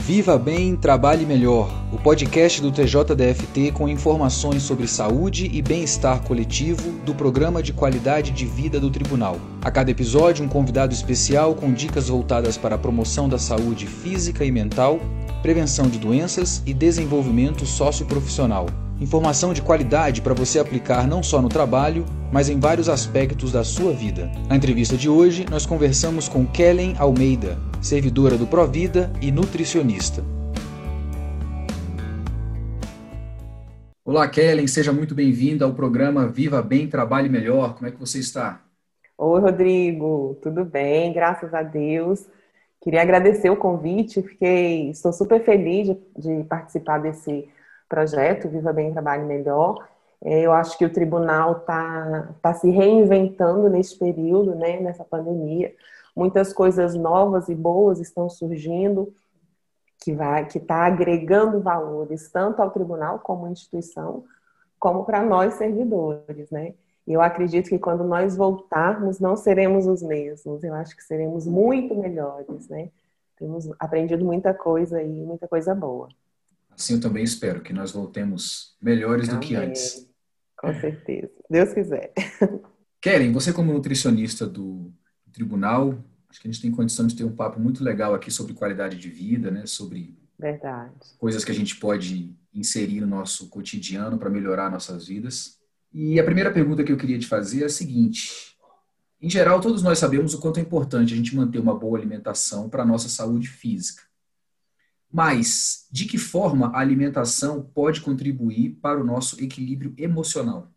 Viva Bem, Trabalhe Melhor, o podcast do TJDFT com informações sobre saúde e bem-estar coletivo do Programa de Qualidade de Vida do Tribunal. A cada episódio, um convidado especial com dicas voltadas para a promoção da saúde física e mental, prevenção de doenças e desenvolvimento socioprofissional. Informação de qualidade para você aplicar não só no trabalho, mas em vários aspectos da sua vida. Na entrevista de hoje, nós conversamos com Kellen Almeida, servidora do Provida e nutricionista. Olá, Kellen, seja muito bem-vinda ao programa Viva Bem, Trabalhe Melhor. Como é que você está? Oi, Rodrigo, tudo bem? Graças a Deus. Queria agradecer o convite, fiquei, estou super feliz de, de participar desse projeto Viva Bem, Trabalhe Melhor. É, eu acho que o tribunal está tá se reinventando nesse período, né, nessa pandemia. Muitas coisas novas e boas estão surgindo, que vai, que está agregando valores tanto ao tribunal como à instituição, como para nós servidores, né? E eu acredito que quando nós voltarmos, não seremos os mesmos. Eu acho que seremos muito melhores, né? Temos aprendido muita coisa aí, muita coisa boa. Assim eu também espero que nós voltemos melhores Amém. do que antes. Com certeza. Deus quiser. Keren, você como nutricionista do tribunal, acho que a gente tem condição de ter um papo muito legal aqui sobre qualidade de vida, né? Sobre Verdade. coisas que a gente pode inserir no nosso cotidiano para melhorar nossas vidas. E a primeira pergunta que eu queria te fazer é a seguinte: em geral, todos nós sabemos o quanto é importante a gente manter uma boa alimentação para a nossa saúde física. Mas de que forma a alimentação pode contribuir para o nosso equilíbrio emocional?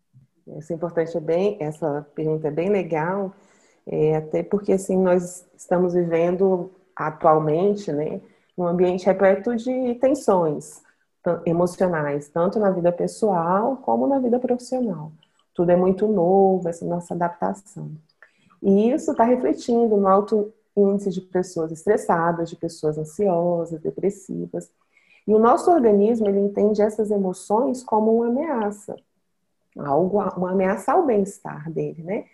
Isso é importante, é bem, essa pergunta é bem legal, é, até porque assim nós estamos vivendo atualmente, né, um ambiente repleto de tensões emocionais, tanto na vida pessoal como na vida profissional. Tudo é muito novo, essa nossa adaptação. E isso está refletindo no alto índice de pessoas estressadas, de pessoas ansiosas, depressivas. E o nosso organismo, ele entende essas emoções como uma ameaça, algo, uma ameaça ao bem-estar dele, né?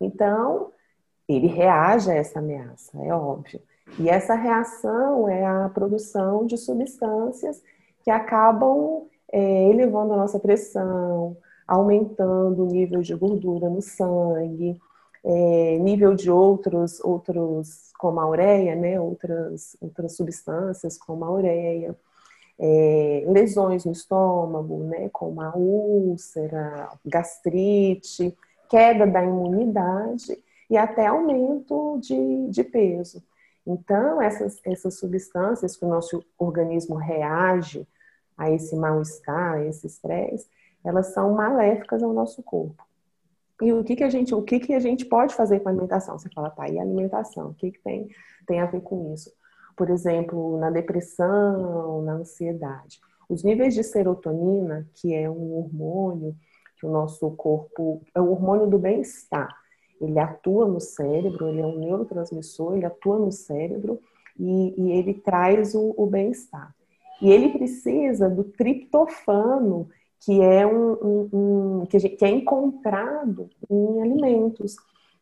Então, ele reage a essa ameaça, é óbvio. E essa reação é a produção de substâncias que acabam é, elevando a nossa pressão, aumentando o nível de gordura no sangue, é, nível de outros, outros como a ureia, né, outras, outras substâncias como a ureia, é, lesões no estômago, né, como a úlcera, gastrite, queda da imunidade e até aumento de, de peso. Então, essas, essas substâncias que o nosso organismo reage a esse mal-estar, a esse estresse, elas são maléficas ao nosso corpo. E o que, que a gente, o que, que a gente pode fazer com a alimentação? Você fala, tá, e a alimentação? O que, que tem, tem a ver com isso? Por exemplo, na depressão, na ansiedade. Os níveis de serotonina, que é um hormônio que o nosso corpo, é o hormônio do bem-estar. Ele atua no cérebro, ele é um neurotransmissor, ele atua no cérebro e, e ele traz o, o bem-estar. E ele precisa do triptofano, que é um, um, um que, gente, que, é encontrado em alimentos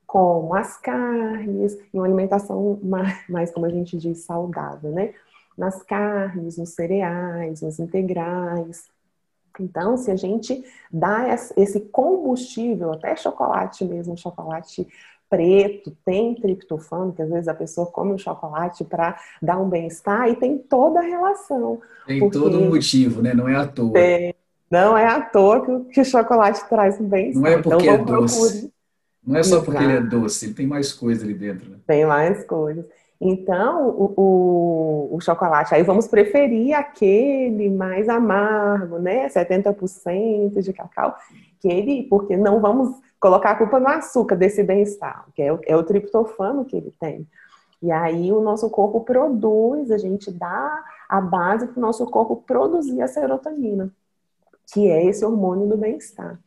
como as carnes, em uma alimentação mais, mais, como a gente diz, saudável, né? Nas carnes, nos cereais, nos integrais. Então, se a gente dá esse combustível, até chocolate mesmo, chocolate preto, tem triptofano, que às vezes a pessoa come o chocolate para dar um bem-estar e tem toda a relação. Tem todo um motivo, né? Não é à toa. Tem, não é à toa que, que o chocolate traz um bem-estar. Não é porque então, é doce. Não é só Exato. porque ele é doce, ele tem mais coisa ali dentro. Né? Tem mais coisas. Então, o, o, o, chocolate, aí vamos preferir aquele mais amargo, né? 70% de cacau, que ele, porque não vamos colocar a culpa no açúcar desse bem-estar, que é o, é o triptofano que ele tem. E aí o nosso corpo produz, a gente dá a base para o nosso corpo produzir a serotonina que é esse hormônio do bem-estar.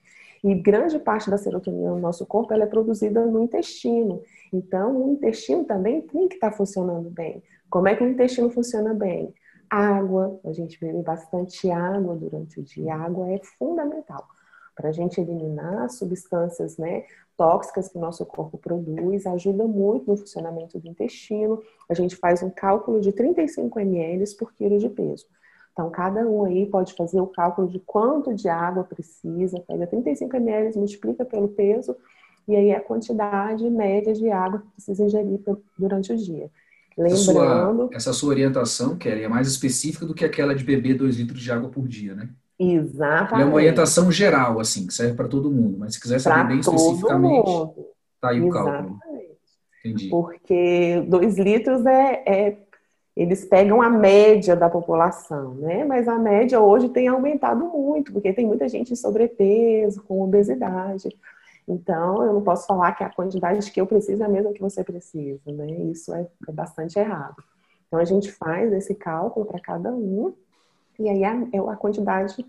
E grande parte da serotonina no nosso corpo ela é produzida no intestino. Então, o intestino também tem que estar funcionando bem. Como é que o intestino funciona bem? Água, a gente bebe bastante água durante o dia. A água é fundamental para a gente eliminar substâncias né, tóxicas que o nosso corpo produz, ajuda muito no funcionamento do intestino. A gente faz um cálculo de 35 ml por quilo de peso. Então, cada um aí pode fazer o cálculo de quanto de água precisa, pega 35 ml, multiplica pelo peso, e aí a quantidade média de água que precisa ingerir durante o dia. Lembrando. Essa sua, essa sua orientação, Kelly, é mais específica do que aquela de beber 2 litros de água por dia, né? Exatamente. É uma orientação geral, assim, que serve para todo mundo. Mas se quiser saber pra bem especificamente, mundo. tá aí Exatamente. o cálculo. Entendi. Porque 2 litros é, é, Eles pegam a média da população, né? Mas a média hoje tem aumentado muito, porque tem muita gente em sobrepeso, com obesidade. Então, eu não posso falar que a quantidade que eu preciso é a mesma que você precisa, né? Isso é, é bastante errado. Então, a gente faz esse cálculo para cada um, e aí é a quantidade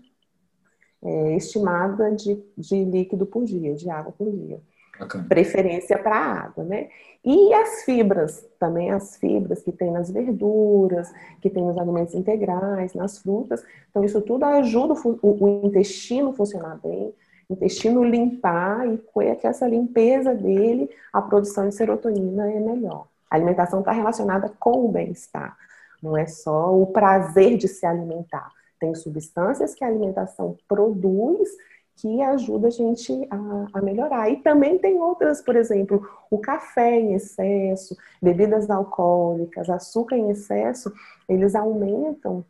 é, estimada de, de líquido por dia, de água por dia. Bacana. Preferência para água, né? E as fibras, também as fibras que tem nas verduras, que tem nos alimentos integrais, nas frutas. Então, isso tudo ajuda o, o intestino a funcionar bem, intestino limpar e com essa limpeza dele, a produção de serotonina é melhor. A alimentação está relacionada com o bem-estar, não é só o prazer de se alimentar. Tem substâncias que a alimentação produz que ajuda a gente a, a, melhorar. E também tem outras, por exemplo, o café em excesso, bebidas alcoólicas, açúcar em excesso, eles aumentam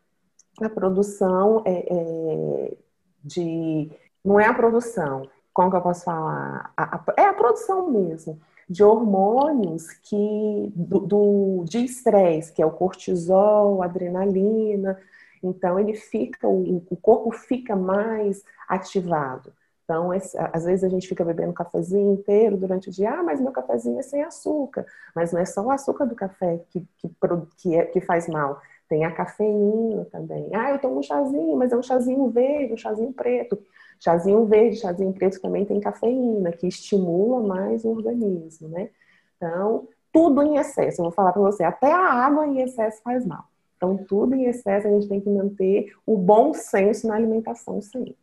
a produção é, é, de não é a produção, como que eu posso falar? A, a, é a produção mesmo de hormônios que do, do de estresse, que é o cortisol, adrenalina. Então ele fica, o, o corpo fica mais ativado. Então, às vezes a gente fica bebendo cafezinho inteiro durante o dia, ah, mas meu cafezinho é sem açúcar. Mas não é só o açúcar do café que, que, que, é, que faz mal, tem a cafeína também. Ah, eu tomo um chazinho, mas é um chazinho verde, um chazinho preto. Chazinho verde, chazinho preto também tem cafeína, que estimula mais o organismo, né? Então, tudo em excesso, eu vou falar para você, até a água em excesso faz mal. Então, tudo em excesso a gente tem que manter o bom senso na alimentação sempre.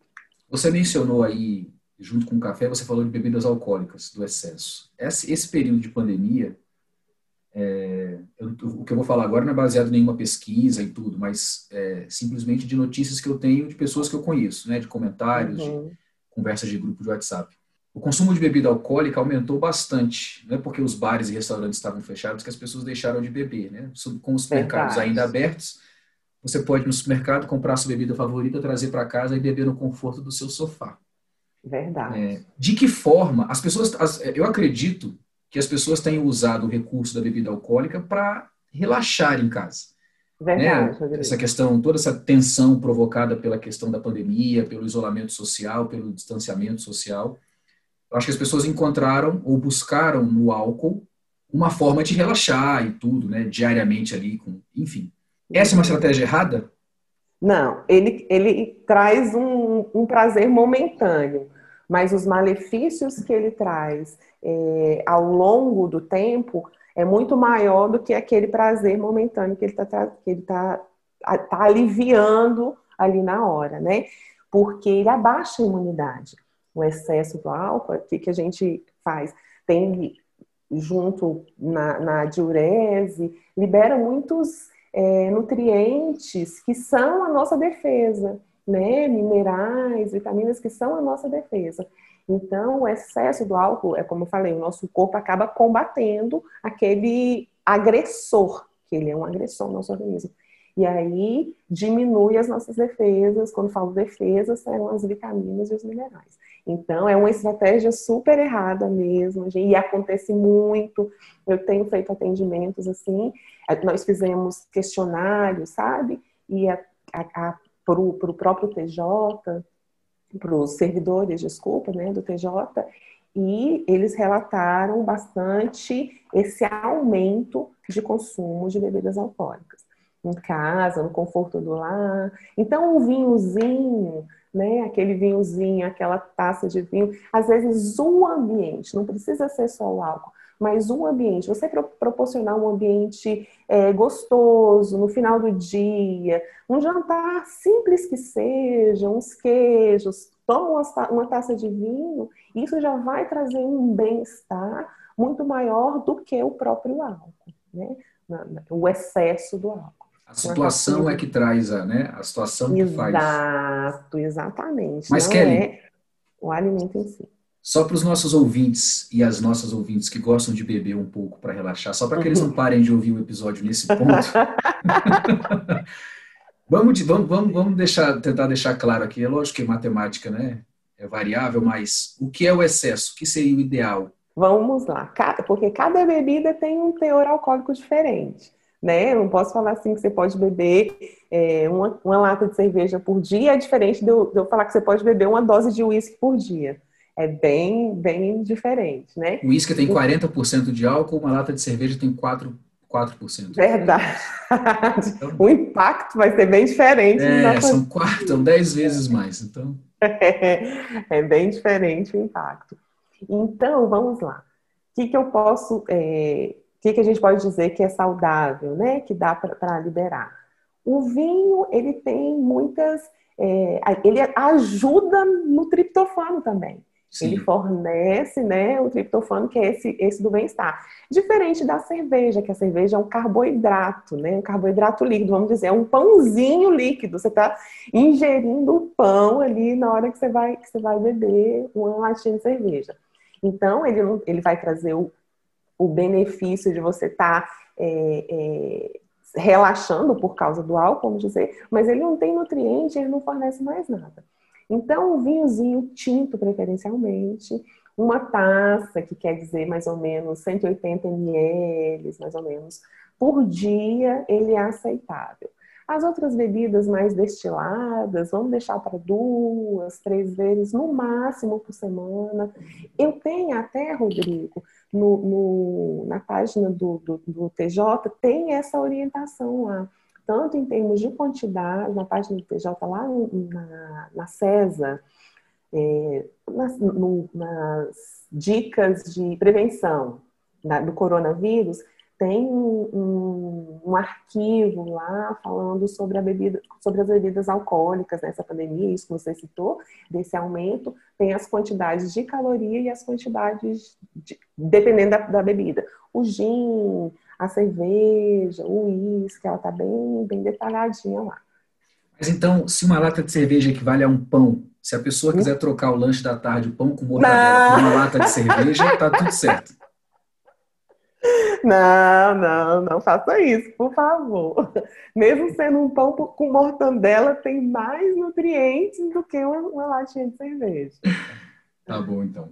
Você mencionou aí, junto com o café, você falou de bebidas alcoólicas, do excesso. Esse, esse período de pandemia, é, eu, o que eu vou falar agora não é baseado em nenhuma pesquisa e tudo, mas é, simplesmente de notícias que eu tenho de pessoas que eu conheço, né, de comentários, uhum. de conversas de grupo de WhatsApp. O consumo de bebida alcoólica aumentou bastante, não é porque os bares e restaurantes estavam fechados que as pessoas deixaram de beber, né? Com os mercados ainda abertos, você pode no supermercado comprar sua bebida favorita, trazer para casa e beber no conforto do seu sofá. Verdade. É, de que forma as pessoas, as, eu acredito que as pessoas têm usado o recurso da bebida alcoólica para relaxar em casa. Verdade, né? Essa questão, toda essa tensão provocada pela questão da pandemia, pelo isolamento social, pelo distanciamento social. Eu acho que as pessoas encontraram ou buscaram no álcool uma forma de relaxar e tudo, né? Diariamente ali, com, enfim. Essa é uma estratégia errada? Não, ele, ele traz um, um prazer momentâneo mas os malefícios que ele traz é, ao longo do tempo é muito maior do que aquele prazer momentâneo que ele está ele tá, tá aliviando ali na hora, né? Porque ele abaixa a imunidade. O excesso do álcool, o que, que a gente faz? Tem junto na, na diurese, libera muitos é, nutrientes que são a nossa defesa né, minerais, vitaminas que são a nossa defesa. Então, o excesso do álcool, é como eu falei, o nosso corpo acaba combatendo aquele agressor, que ele é um agressor no nosso organismo. E aí diminui as nossas defesas. Quando falo defesas, são as vitaminas e os minerais. Então, é uma estratégia super errada mesmo, e acontece muito. Eu tenho feito atendimentos assim, nós fizemos questionários, sabe? E a, a, a para o próprio TJ, para os servidores, desculpa, né, do TJ, e eles relataram bastante esse aumento de consumo de bebidas alcoólicas em casa, no conforto do lar. Então, um vinhozinho, né, aquele vinhozinho, aquela taça de vinho, às vezes o ambiente, não precisa ser só o álcool, mas um ambiente, você proporcionar um ambiente é, gostoso no final do dia, um jantar simples que seja, uns queijos, toma uma taça de vinho, isso já vai trazer um bem-estar muito maior do que o próprio álcool, né? o excesso do álcool. A situação é que traz a, né? A situação Exato, que faz. Exato, exatamente. Mas, Não Kelly, é o alimento em si. Só para os nossos ouvintes e as nossas ouvintes que gostam de beber um pouco para relaxar, só para que eles não parem de ouvir o episódio nesse ponto. vamos, vamos, vamos, vamos deixar, tentar deixar claro aqui. É lógico que matemática né, é variável, mas o que é o excesso? O que seria o ideal? Vamos lá, porque cada bebida tem um teor alcoólico diferente. Né? Eu não posso falar assim que você pode beber é, uma, uma, lata de cerveja por dia, é diferente de eu, de eu falar que você pode beber uma dose de uísque por dia é bem, bem diferente, né? O uísque tem 40% de álcool, uma lata de cerveja tem 4%. 4%. Verdade. Então, o impacto vai ser bem diferente. É, são, quatro, são 10 vezes mais. Então. É, é, bem diferente o impacto. Então, vamos lá. O que, que eu posso. É, o que, que a gente pode dizer que é saudável, né? Que dá para liberar? O vinho, ele tem muitas. É, ele ajuda no triptofano também. Sim. Ele fornece né, o triptofano, que é esse, esse do bem-estar. Diferente da cerveja, que a cerveja é um carboidrato, né? Um carboidrato líquido, vamos dizer, é um pãozinho líquido. Você está ingerindo o pão ali na hora que você vai, que você vai beber uma latinha de cerveja. Então, ele, não, ele vai trazer o, o benefício de você estar tá, é, é, relaxando por causa do álcool, vamos dizer, mas ele não tem nutriente, ele não fornece mais nada. Então, um vinhozinho tinto, preferencialmente, uma taça, que quer dizer mais ou menos 180 ml, mais ou menos, por dia, ele é aceitável. As outras bebidas mais destiladas, vamos deixar para duas, três vezes, no máximo por semana. Eu tenho até, Rodrigo, no, no na página do, do, do TJ, tem essa orientação lá tanto em termos de quantidade, na página do TJ lá na, na CESA, é, nas, no, nas, dicas de prevenção da, do coronavírus, tem um, um, arquivo lá falando sobre, a bebida, sobre as bebidas alcoólicas nessa pandemia, isso que você citou, desse aumento, tem as quantidades de caloria e as quantidades, de, dependendo da, da bebida. O gin, a cerveja, o uísque, ela tá bem, bem detalhadinha lá. Mas então, se uma lata de cerveja equivale a um pão, se a pessoa quiser trocar o lanche da tarde, o pão com mortadela, por uma lata de cerveja, tá tudo certo. Não, não, não faça isso, por favor. Mesmo sendo um pão com mortandela, tem mais nutrientes do que uma, uma latinha de cerveja. Tá bom, então.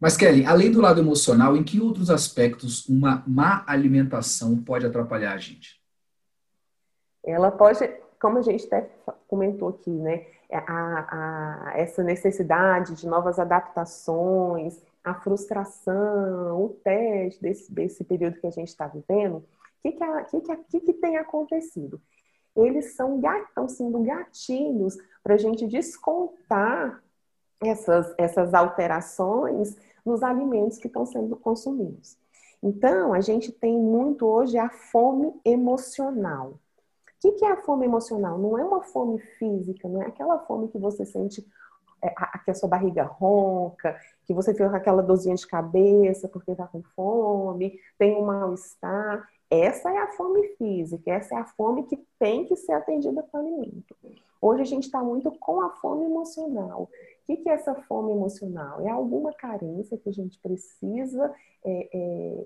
Mas, Kelly, além do lado emocional, em que outros aspectos uma má alimentação pode atrapalhar a gente? Ela pode, como a gente até comentou aqui, né? A, a, essa necessidade de novas adaptações, a frustração, o teste desse, desse período que a gente está vivendo, o que, que, que, que, que tem acontecido? Eles são, estão sendo gatilhos para a gente descontar essas, essas alterações nos alimentos que estão sendo consumidos. Então, a gente tem muito hoje a fome emocional. O que é a fome emocional? Não é uma fome física, não é aquela fome que você sente é, que a sua barriga ronca, que você fica com aquela dorzinha de cabeça porque está com fome, tem um mal-estar. Essa é a fome física, essa é a fome que tem que ser atendida com alimento. Hoje a gente está muito com a fome emocional. O que é essa fome emocional? É alguma carência que a gente precisa, é, é,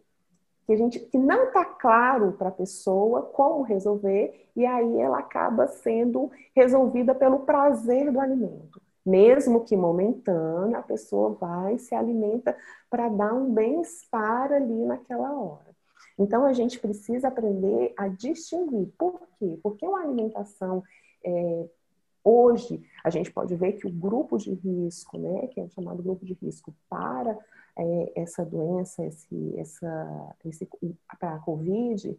que a gente que não está claro para a pessoa como resolver, e aí ela acaba sendo resolvida pelo prazer do alimento. Mesmo que momentâneo, a pessoa vai se alimenta para dar um bem-estar ali naquela hora. Então a gente precisa aprender a distinguir. Por quê? Porque uma alimentação é, Hoje, a gente pode ver que o grupo de risco, né, que é chamado grupo de risco para é, essa doença, esse, essa, esse, para a Covid,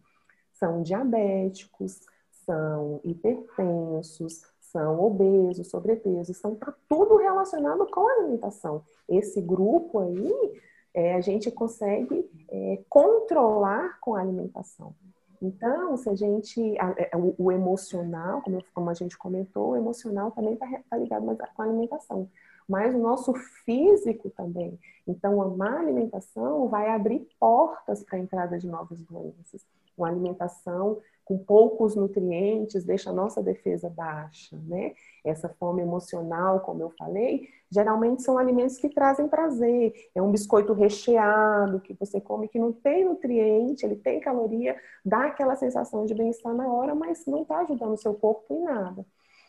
são diabéticos, são hipertensos, são obesos, sobrepesos, são tá tudo relacionado com a alimentação. Esse grupo aí é, a gente consegue é, controlar com a alimentação. Então, se a gente. A, é, o, o, emocional, como, como, a gente comentou, o emocional também está tá ligado com a alimentação. Mas o nosso físico também. Então, a má alimentação vai abrir portas para a entrada de novas doenças. Uma alimentação com poucos nutrientes deixa a nossa defesa baixa, né? Essa fome emocional, como eu falei, geralmente são alimentos que trazem prazer. É um biscoito recheado que você come que não tem nutriente, ele tem caloria, dá aquela sensação de bem-estar na hora, mas não está ajudando o seu corpo em nada.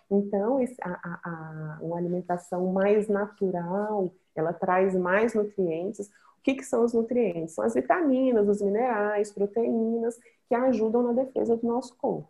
Então, a, a, a, uma alimentação mais natural, ela traz mais nutrientes. O que, que são os nutrientes? São as vitaminas, os minerais, proteínas, que ajudam na defesa do nosso corpo.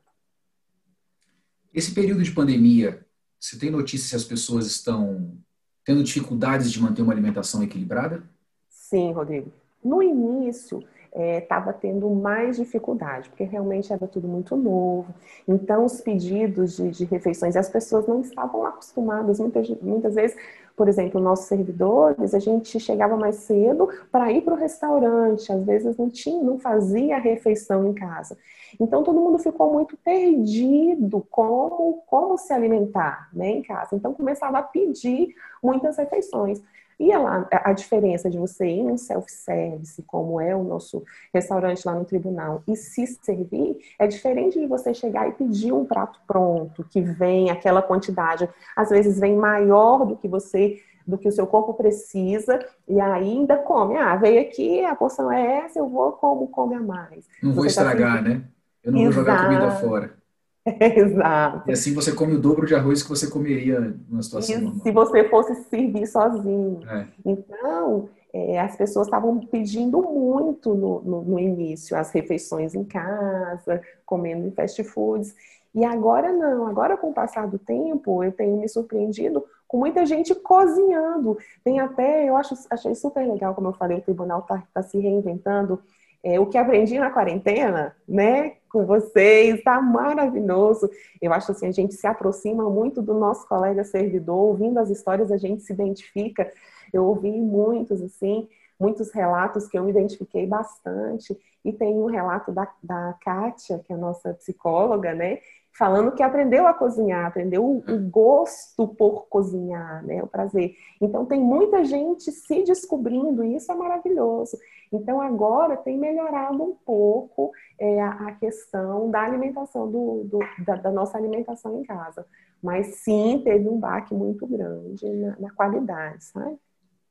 Esse período de pandemia, você tem notícia se as pessoas estão tendo dificuldades de manter uma alimentação equilibrada? Sim, Rodrigo. No início, estava é, tendo mais dificuldade, porque realmente era tudo muito novo. Então, os pedidos de, de refeições, as pessoas não estavam acostumadas. Muitas, muitas vezes, por exemplo, nossos servidores, a gente chegava mais cedo para ir para o restaurante, às vezes não tinha, não fazia a refeição em casa. Então, todo mundo ficou muito perdido como, como se alimentar né, em casa. Então, começava a pedir muitas refeições. E a, a diferença de você ir num self-service, como é o nosso restaurante lá no tribunal, e se servir, é diferente de você chegar e pedir um prato pronto, que vem aquela quantidade, às vezes vem maior do que você do que o seu corpo precisa e ainda come. Ah, veio aqui, a porção é essa, eu vou como come a mais. Não vou você tá estragar, tá né? Eu não Exato. vou jogar comida fora. Exato. E assim você come o dobro de arroz que você comeria numa situação e Se você fosse servir sozinho. É. Então, é, as pessoas estavam pedindo muito no, no, no, início as refeições em casa, comendo em fast foods. E agora não, agora com o passar do tempo, eu tenho me surpreendido com muita gente cozinhando. Tem até, eu acho, achei super legal, como eu falei, o tribunal está tá se reinventando. É, o que aprendi na quarentena, né, com vocês, tá maravilhoso. Eu acho assim, a gente se aproxima muito do nosso colega servidor, ouvindo as histórias a gente se identifica. Eu ouvi muitos, assim, muitos relatos que eu me identifiquei bastante. E tem um relato da, da Kátia, que é a nossa psicóloga, né, falando que aprendeu a cozinhar, aprendeu o, gosto por cozinhar, né, o prazer. Então tem muita gente se descobrindo e isso é maravilhoso. Então agora tem melhorado um pouco é, a, questão da alimentação do, do da, da, nossa alimentação em casa, mas sim teve um baque muito grande na, na qualidade, sabe?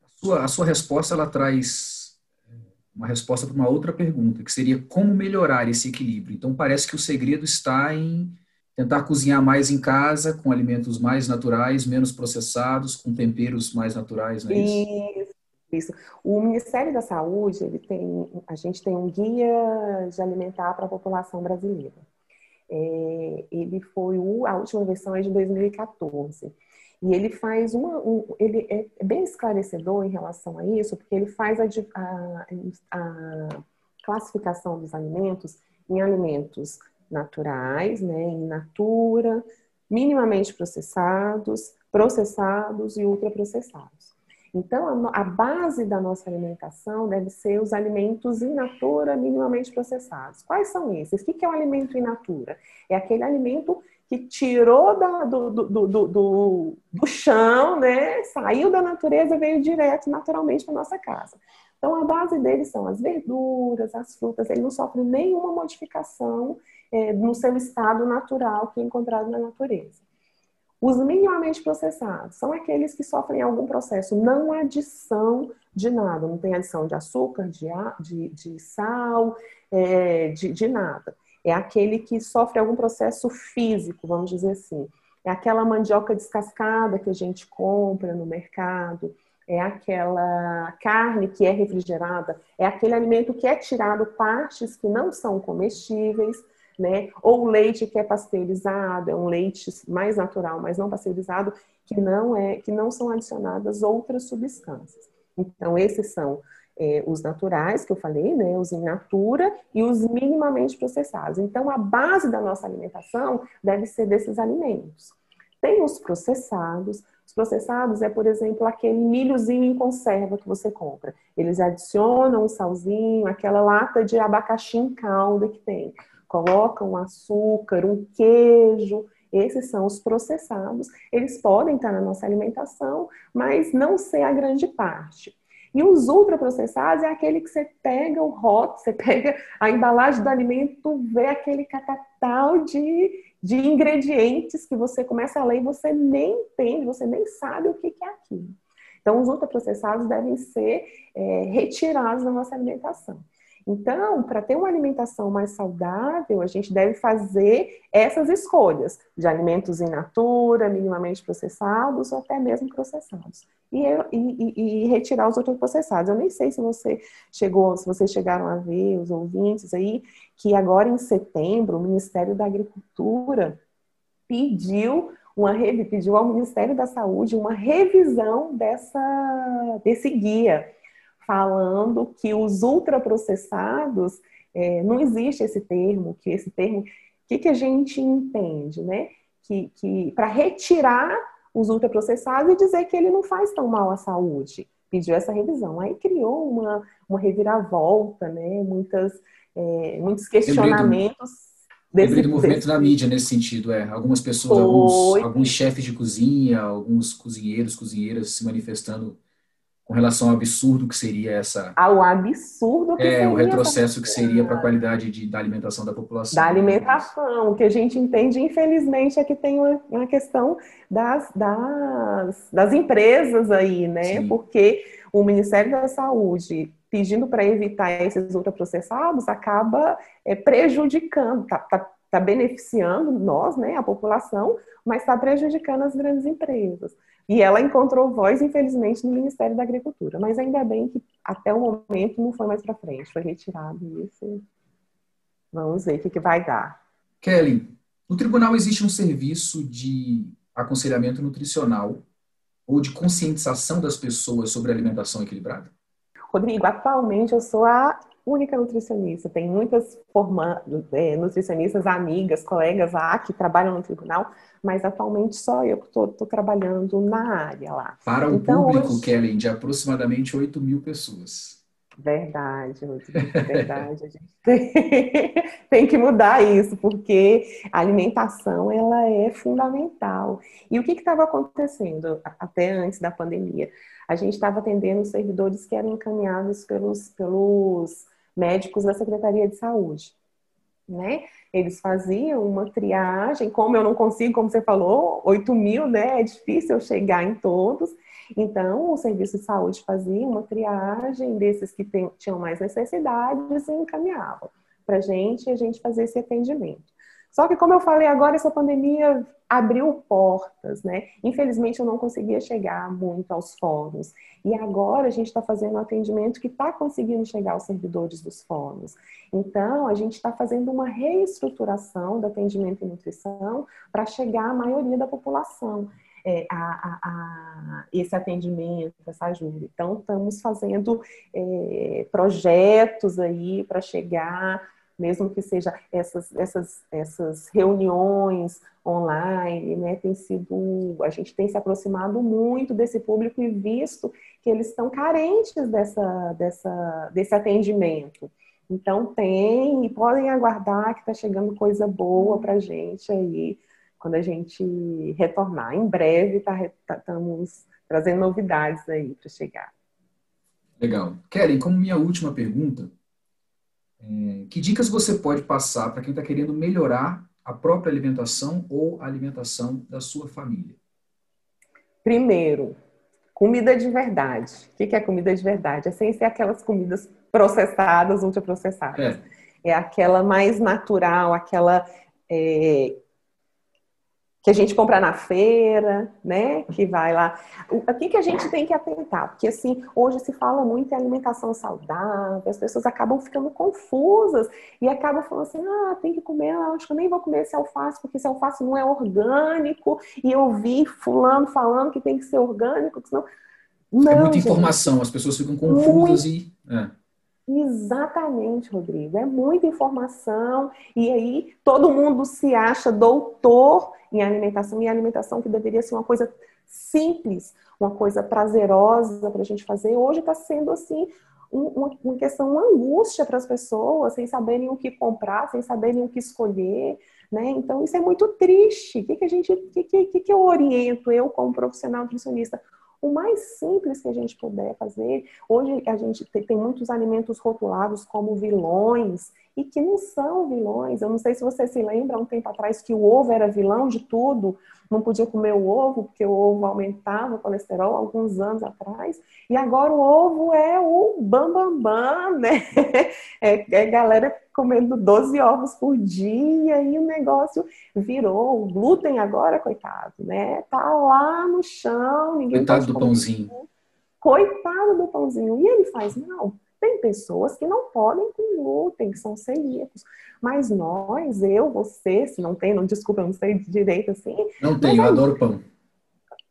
A sua, a sua resposta ela traz uma resposta para uma outra pergunta, que seria como melhorar esse equilíbrio. Então parece que o segredo está em tentar cozinhar mais em casa, com alimentos mais naturais, menos processados, com temperos mais naturais, não é isso? Isso. O Ministério da Saúde, ele tem, a gente tem um guia de alimentar para a população brasileira. É, ele foi o, a última versão é de 2014. E ele faz uma, um, ele é bem esclarecedor em relação a isso, porque ele faz a, a, a classificação dos alimentos em alimentos naturais, né, in natura, minimamente processados, processados e ultraprocessados. Então, a, base da nossa alimentação deve ser os alimentos in natura, minimamente processados. Quais são esses? O que é o alimento in natura? É aquele alimento que tirou da, do, do, do, do, chão, né? saiu da natureza, veio direto, naturalmente, para nossa casa. Então, a base deles são as verduras, as frutas, ele não sofre nenhuma modificação é, no seu estado natural que é encontrado na natureza. Os minimamente processados são aqueles que sofrem algum processo, não adição de nada, não tem adição de açúcar, de, de, de sal, é, de, de nada. É aquele que sofre algum processo físico, vamos dizer assim. É aquela mandioca descascada que a gente compra no mercado, é aquela carne que é refrigerada, é aquele alimento que é tirado partes que não são comestíveis, né? Ou leite que é pasteurizado, é um leite mais natural, mas não pasteurizado, que não é, que não são adicionadas outras substâncias. Então esses são é, os naturais que eu falei, né? Os in natura e os minimamente processados. Então a base da nossa alimentação deve ser desses alimentos. Tem os processados, Os processados é, por exemplo, aquele milhozinho em conserva que você compra. Eles adicionam um salzinho, aquela lata de abacaxi em calda que tem. Colocam um açúcar, um queijo. Esses são os processados. Eles podem estar na nossa alimentação, mas não ser a grande parte. E os ultraprocessados é aquele que você pega o rótulo, você pega a embalagem do alimento, vê aquele catatal de, de ingredientes que você começa a ler e você nem entende, você nem sabe o que é aquilo. Então, os ultraprocessados devem ser é, retirados da nossa alimentação. Então, para ter uma alimentação mais saudável, a gente deve fazer essas escolhas de alimentos in natura, minimamente processados ou até mesmo processados. E, e, e retirar os outros processados. Eu nem sei se você chegou, se vocês chegaram a ver, os ouvintes aí, que agora em setembro o Ministério da Agricultura pediu uma pediu ao Ministério da Saúde uma revisão dessa, desse guia falando que os ultraprocessados, é, não existe esse termo, que esse termo, o que, que a gente entende, né? Que, que para retirar os ultraprocessados e dizer que ele não faz tão mal à saúde. Pediu essa revisão. Aí criou uma, uma reviravolta, né? Muitas, é, muitos questionamentos. Desse, do movimento desse... da mídia nesse sentido, é. Algumas pessoas, alguns, alguns chefes de cozinha, alguns cozinheiros, cozinheiras se manifestando com relação ao absurdo que seria essa. Ao absurdo que é, seria. o retrocesso que seria para a qualidade de, da alimentação da população. Da alimentação. O que a gente entende, infelizmente, é que tem uma, uma questão das, das, das empresas aí, né? Sim. Porque o Ministério da Saúde pedindo para evitar esses ultraprocessados acaba é, prejudicando, tá, tá, tá beneficiando nós, né, a população, mas está prejudicando as grandes empresas. E ela encontrou voz, infelizmente, no Ministério da Agricultura. Mas ainda bem que até o momento não foi mais para frente, foi retirado isso. Vamos ver o que, que vai dar. Kelly, no tribunal existe um serviço de aconselhamento nutricional ou de conscientização das pessoas sobre alimentação equilibrada? Rodrigo, atualmente eu sou a única nutricionista. Tem muitas forma, é, nutricionistas, amigas, colegas lá que trabalham no tribunal, mas atualmente só eu que estou trabalhando na área lá. Para o então, público, hoje... Kellen, de aproximadamente 8 mil pessoas. Verdade, Rodrigo, verdade. A gente tem, tem, que mudar isso, porque a alimentação ela é fundamental. E o que estava acontecendo até antes da pandemia? A gente estava atendendo servidores que eram encaminhados pelos, pelos médicos da Secretaria de Saúde. Né? Eles faziam uma triagem, como eu não consigo, como você falou, 8 mil, né? É difícil eu chegar em todos. Então, o serviço de saúde fazia uma triagem desses que tinham mais necessidades e encaminhavam para a gente e a gente fazia esse atendimento. Só que, como eu falei agora, essa pandemia abriu portas, né? Infelizmente, eu não conseguia chegar muito aos fóruns. E agora a gente está fazendo um atendimento que está conseguindo chegar aos servidores dos fóruns. Então, a gente está fazendo uma reestruturação do atendimento em nutrição para chegar à maioria da população. É, a, a, a, esse atendimento, essa ajuda. Então, estamos fazendo é, projetos aí para chegar mesmo que seja essas, essas, essas reuniões online, né, tem sido, a gente tem se aproximado muito desse público e visto que eles estão carentes dessa, dessa, desse atendimento. Então tem e podem aguardar que está chegando coisa boa para gente aí quando a gente retornar. Em breve tá, tá, estamos trazendo novidades aí para chegar. Legal. Kelly, como minha última pergunta, é, que dicas você pode passar para quem está querendo melhorar a própria alimentação ou a alimentação da sua família? Primeiro, comida de verdade. O que é comida de verdade? É sem ser aquelas comidas processadas, ultraprocessadas. É. é aquela mais natural, aquela é, que a gente compra na feira, né? Que vai lá. O que, que a gente tem que atentar? Porque assim, hoje se fala muito em alimentação saudável, as pessoas acabam ficando confusas e acabam falando assim: ah, tem que comer, ah, acho que eu nem vou comer esse alface, porque esse alface não é orgânico, e eu vi fulano falando que tem que ser orgânico, senão. Não, é muita gente, informação, as pessoas ficam confusas muito... e. É. Exatamente, Rodrigo. É muita informação e aí todo mundo se acha doutor em alimentação e alimentação que deveria ser uma coisa simples, uma coisa prazerosa para a gente fazer, hoje está sendo assim uma, uma questão, uma angústia para as pessoas, sem saberem o que comprar, sem saberem o que escolher, né? Então isso é muito triste. O que, que a gente, que, que, que eu oriento eu como profissional nutricionista? O mais simples que a gente puder fazer. Hoje a gente tem muitos alimentos rotulados como vilões e que não são vilões. Eu não sei se você se lembra, um tempo atrás, que o ovo era vilão de tudo, não podia comer o ovo porque o ovo aumentava o colesterol alguns anos atrás, e agora o ovo é o bambambam, bam, bam, né? É, é galera comendo 12 ovos por dia e o negócio virou. O glúten agora, coitado, né? Tá lá no chão. coitado do pãozinho. Coitado do pãozinho. E ele faz mal. Tem pessoas que não podem com glúten, que são celíacos. Mas nós, eu, você, se não tem, não desculpa, eu não sei direito assim. Não tenho, eu adoro pão.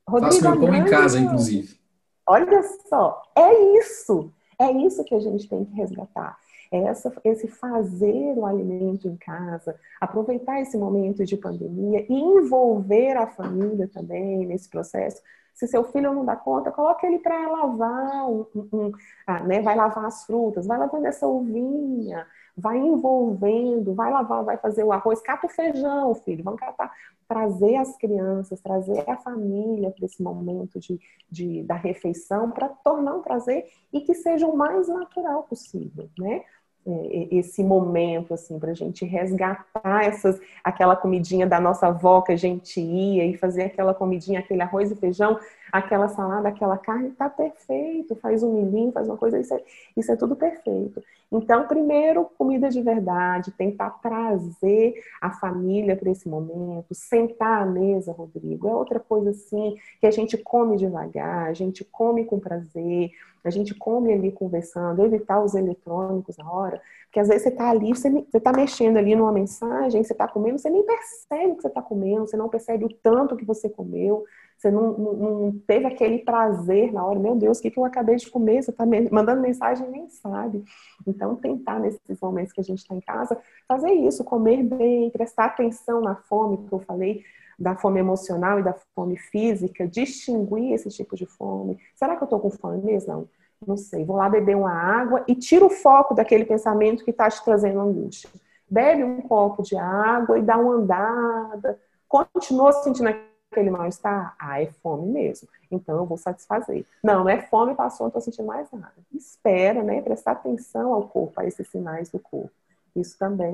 Rodrigo, Faço meu pão em casa, inclusive. Olha só, é isso. É isso que a gente tem que resgatar. É essa, esse fazer o alimento em casa, aproveitar esse momento de pandemia e envolver a família também nesse processo, se seu filho não dá conta, coloque ele para lavar, um, um, ah, né? vai lavar as frutas, vai lavando essa uvinha, vai envolvendo, vai lavar, vai fazer o arroz, cata o feijão, filho, vamos catar, trazer as crianças, trazer a família para esse momento de, de, da refeição, para tornar um prazer e que seja o mais natural possível, né? É, esse momento assim para a gente resgatar essas aquela comidinha da nossa avó que a gente ia e fazer aquela comidinha aquele arroz e feijão aquela salada aquela carne tá perfeito faz um milhinho faz uma coisa isso é, isso é tudo perfeito. Então primeiro comida de verdade tentar trazer a família para esse momento sentar à mesa Rodrigo é outra coisa assim que a gente come devagar a gente come com prazer a gente come ali conversando, evitar os eletrônicos na hora, porque às vezes você está ali, você está mexendo ali numa mensagem, você está comendo, você nem percebe que você está comendo, você não percebe o tanto que você comeu, você não, não, não, teve aquele prazer na hora, meu Deus, o que, que eu acabei de comer? Você está mandando mensagem nem sabe. Então, tentar nesses momentos que a gente está em casa, fazer isso, comer bem, prestar atenção na fome, que eu falei, da fome emocional e da fome física, distinguir esse tipo de fome. Será que eu estou com fome mesmo? Não, não sei. Vou lá beber uma água e tira o foco daquele pensamento que está te trazendo angústia. Bebe um copo de água e dá uma andada. Continua sentindo aquele mal-estar? Ah, é fome mesmo. Então eu vou satisfazer. Não, é fome, passou, não estou sentindo mais nada. Espera, né? Prestar atenção ao corpo, a esses sinais do corpo. Isso também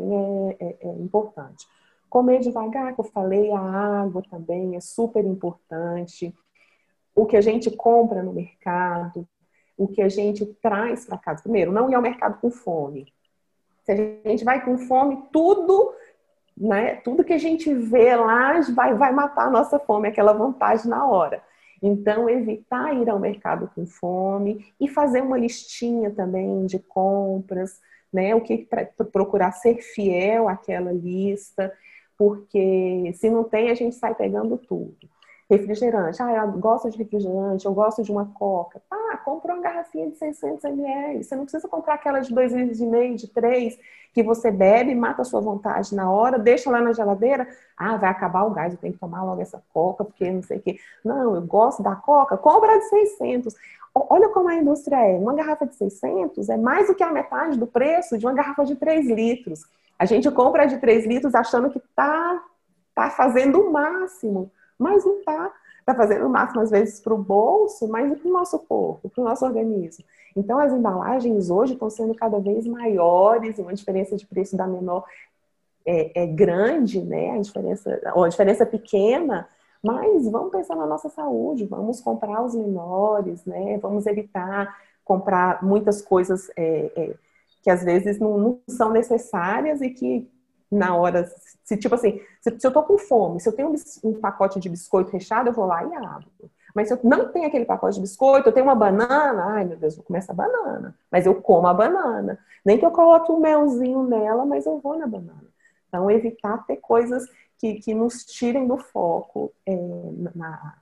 é, é, é importante. Comer devagar, que eu falei, a água também é super importante. O que a gente compra no mercado, o que a gente traz para casa. Primeiro, não ir ao mercado com fome. Se a gente vai com fome, tudo, né, tudo que a gente vê lá vai, vai matar a nossa fome, aquela vontade na hora. Então, evitar ir ao mercado com fome e fazer uma listinha também de compras, né? O que procurar ser fiel àquela lista porque se não tem, a gente sai pegando tudo. Refrigerante, ah, eu gosto de refrigerante, eu gosto de uma coca. Ah, compra uma garrafinha de 600 ml. Você não precisa comprar aquela de 2 litros de 3, que você bebe, mata a sua vontade na hora, deixa lá na geladeira. Ah, vai acabar o gás, eu tenho que tomar logo essa coca, porque não sei o quê. Não, eu gosto da coca, compra de 600. Olha como a indústria é. Uma garrafa de 600 é mais do que a metade do preço de uma garrafa de 3 litros. A gente compra de 3 litros achando que tá, tá fazendo o máximo, mas não tá. Tá fazendo o máximo, às vezes, para o bolso, mas para o nosso corpo, para o nosso organismo. Então, as embalagens hoje estão sendo cada vez maiores, e uma diferença de preço da menor é, é grande, né? A diferença, ou a diferença pequena, mas vamos pensar na nossa saúde, vamos comprar os menores, né? Vamos evitar comprar muitas coisas é, é, que às vezes não, não, são necessárias e que na hora, se tipo assim, se, se eu tô com fome, se eu tenho um, um, pacote de biscoito recheado, eu vou lá e abro. Mas se eu não tenho aquele pacote de biscoito, eu tenho uma banana, ai meu Deus, vou comer essa banana. Mas eu como a banana. Nem que eu coloque um melzinho nela, mas eu vou na banana. Então, evitar ter coisas que, que nos tirem do foco é, na,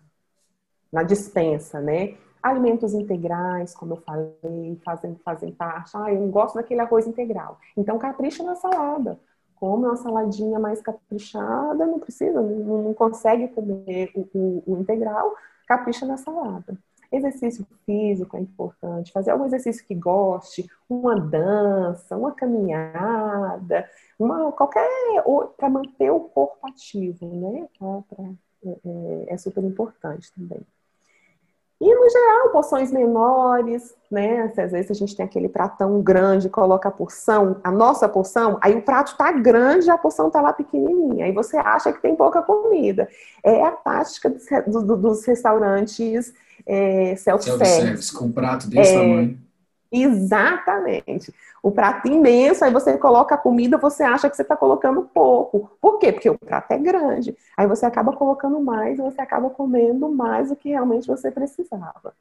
na dispensa, né? Alimentos integrais, como eu falei, fazem, fazem parte. Ah, eu não gosto daquele arroz integral. Então, capricha na salada. Come uma saladinha mais caprichada, não precisa, não, não consegue comer o, o, o, integral. capricha na salada. Exercício físico é importante, fazer algum exercício que goste, uma dança, uma caminhada, uma, qualquer para manter o corpo ativo, né? Pra, pra, é, é, é super importante também. E, no geral, porções menores, né? Às vezes a gente tem aquele pratão grande, coloca a porção, a nossa porção, aí o prato tá grande, a porção tá lá pequenininha. Aí você acha que tem pouca comida. É a tática dos, dos restaurantes é, self-service. Self com um prato desse é, tamanho. Exatamente. O prato imenso, aí você coloca a comida, você acha que você está colocando pouco. Por quê? Porque o prato é grande. Aí você acaba colocando mais, você acaba comendo mais do que realmente você precisava.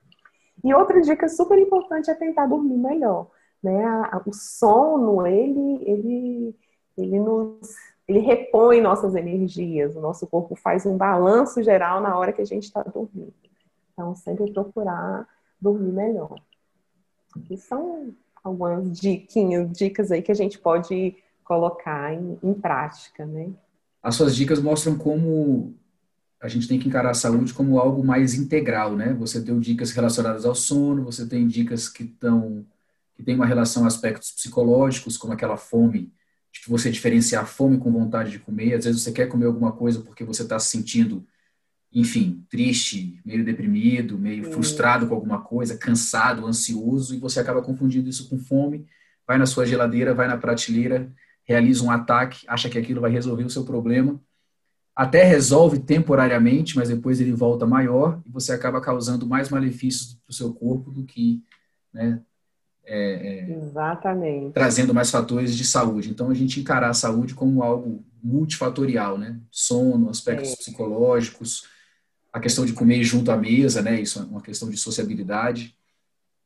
E outra dica super importante é tentar dormir melhor. Né? O sono, ele, ele, ele nos ele repõe nossas energias, o nosso corpo faz um balanço geral na hora que a gente está dormindo. Então, sempre procurar dormir melhor. E são algumas diquinhas, dicas aí que a gente pode colocar em, em prática, né? As suas dicas mostram como a gente tem que encarar a saúde como algo mais integral, né? Você deu dicas relacionadas ao sono, você tem dicas que estão que tem uma relação a aspectos psicológicos, como aquela fome, de você diferenciar fome com vontade de comer. Às vezes você quer comer alguma coisa porque você está se sentindo enfim, triste, meio deprimido, meio frustrado com alguma coisa, cansado, ansioso, e você acaba confundindo isso com fome, vai na sua geladeira, vai na prateleira, realiza um ataque, acha que aquilo vai resolver o seu problema, até resolve temporariamente, mas depois ele volta maior e você acaba causando mais malefícios para o seu corpo do que né, é, é, Exatamente. trazendo mais fatores de saúde. Então a gente encarar a saúde como algo multifatorial, né? Sono, aspectos é. psicológicos, a questão de comer junto à mesa, né? Isso é uma questão de sociabilidade.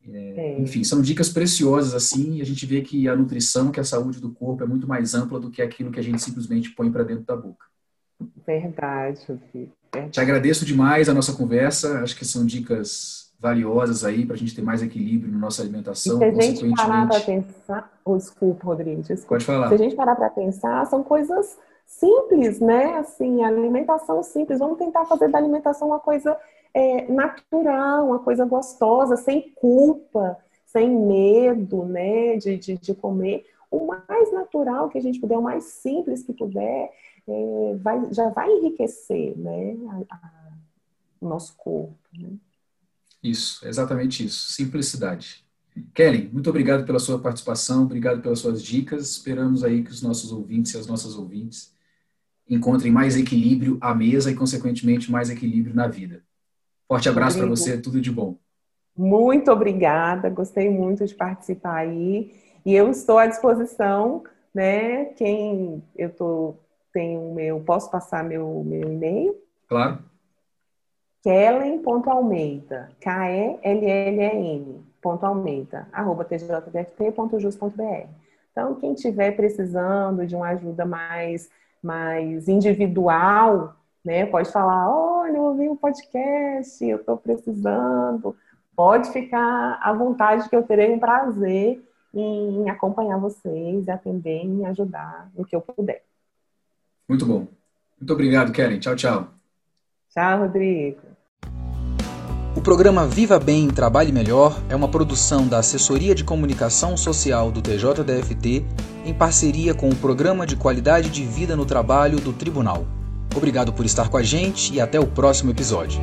É, enfim, são dicas preciosas assim. E a gente vê que a nutrição, que a saúde do corpo é muito mais ampla do que aquilo que a gente simplesmente põe para dentro da boca. Verdade, Verdade. Te agradeço demais a nossa conversa. Acho que são dicas valiosas aí para a gente ter mais equilíbrio na nossa alimentação. E se a gente parar para pensar, oh, desculpa, Rodrigo, desculpa. Pode falar. Se a gente parar para pensar, são coisas simples, né? Assim, alimentação simples. Vamos tentar fazer da alimentação uma coisa é, natural, uma coisa gostosa, sem culpa, sem medo, né? De, de, de, comer. O mais natural que a gente puder, o mais simples que puder, é, vai, já vai enriquecer, né? A, a, o nosso corpo. Né? Isso, exatamente isso. Simplicidade. Kelly, muito obrigado pela sua participação, obrigado pelas suas dicas. Esperamos aí que os nossos ouvintes e as nossas ouvintes encontrem mais equilíbrio à mesa e, consequentemente, mais equilíbrio na vida. Forte abraço para você, tudo de bom. Muito obrigada, gostei muito de participar aí. E eu estou à disposição, né? Quem eu tô, tenho meu, posso passar meu, meu e-mail? Claro. Kellen.almeida, K-E-L-L-E-N, ponto Almeida, arroba tjdft.jus.br. Então, quem estiver precisando de uma ajuda mais mais individual, né? Pode falar, olha, eu ouvi um podcast, eu estou precisando. Pode ficar à vontade que eu terei um prazer em acompanhar vocês, atender e ajudar no que eu puder. Muito bom. Muito obrigado, Kellen. Tchau, tchau. Tchau, Rodrigo. O programa Viva Bem Trabalhe Melhor é uma produção da Assessoria de Comunicação Social do TJDFT em parceria com o Programa de Qualidade de Vida no Trabalho do Tribunal. Obrigado por estar com a gente e até o próximo episódio.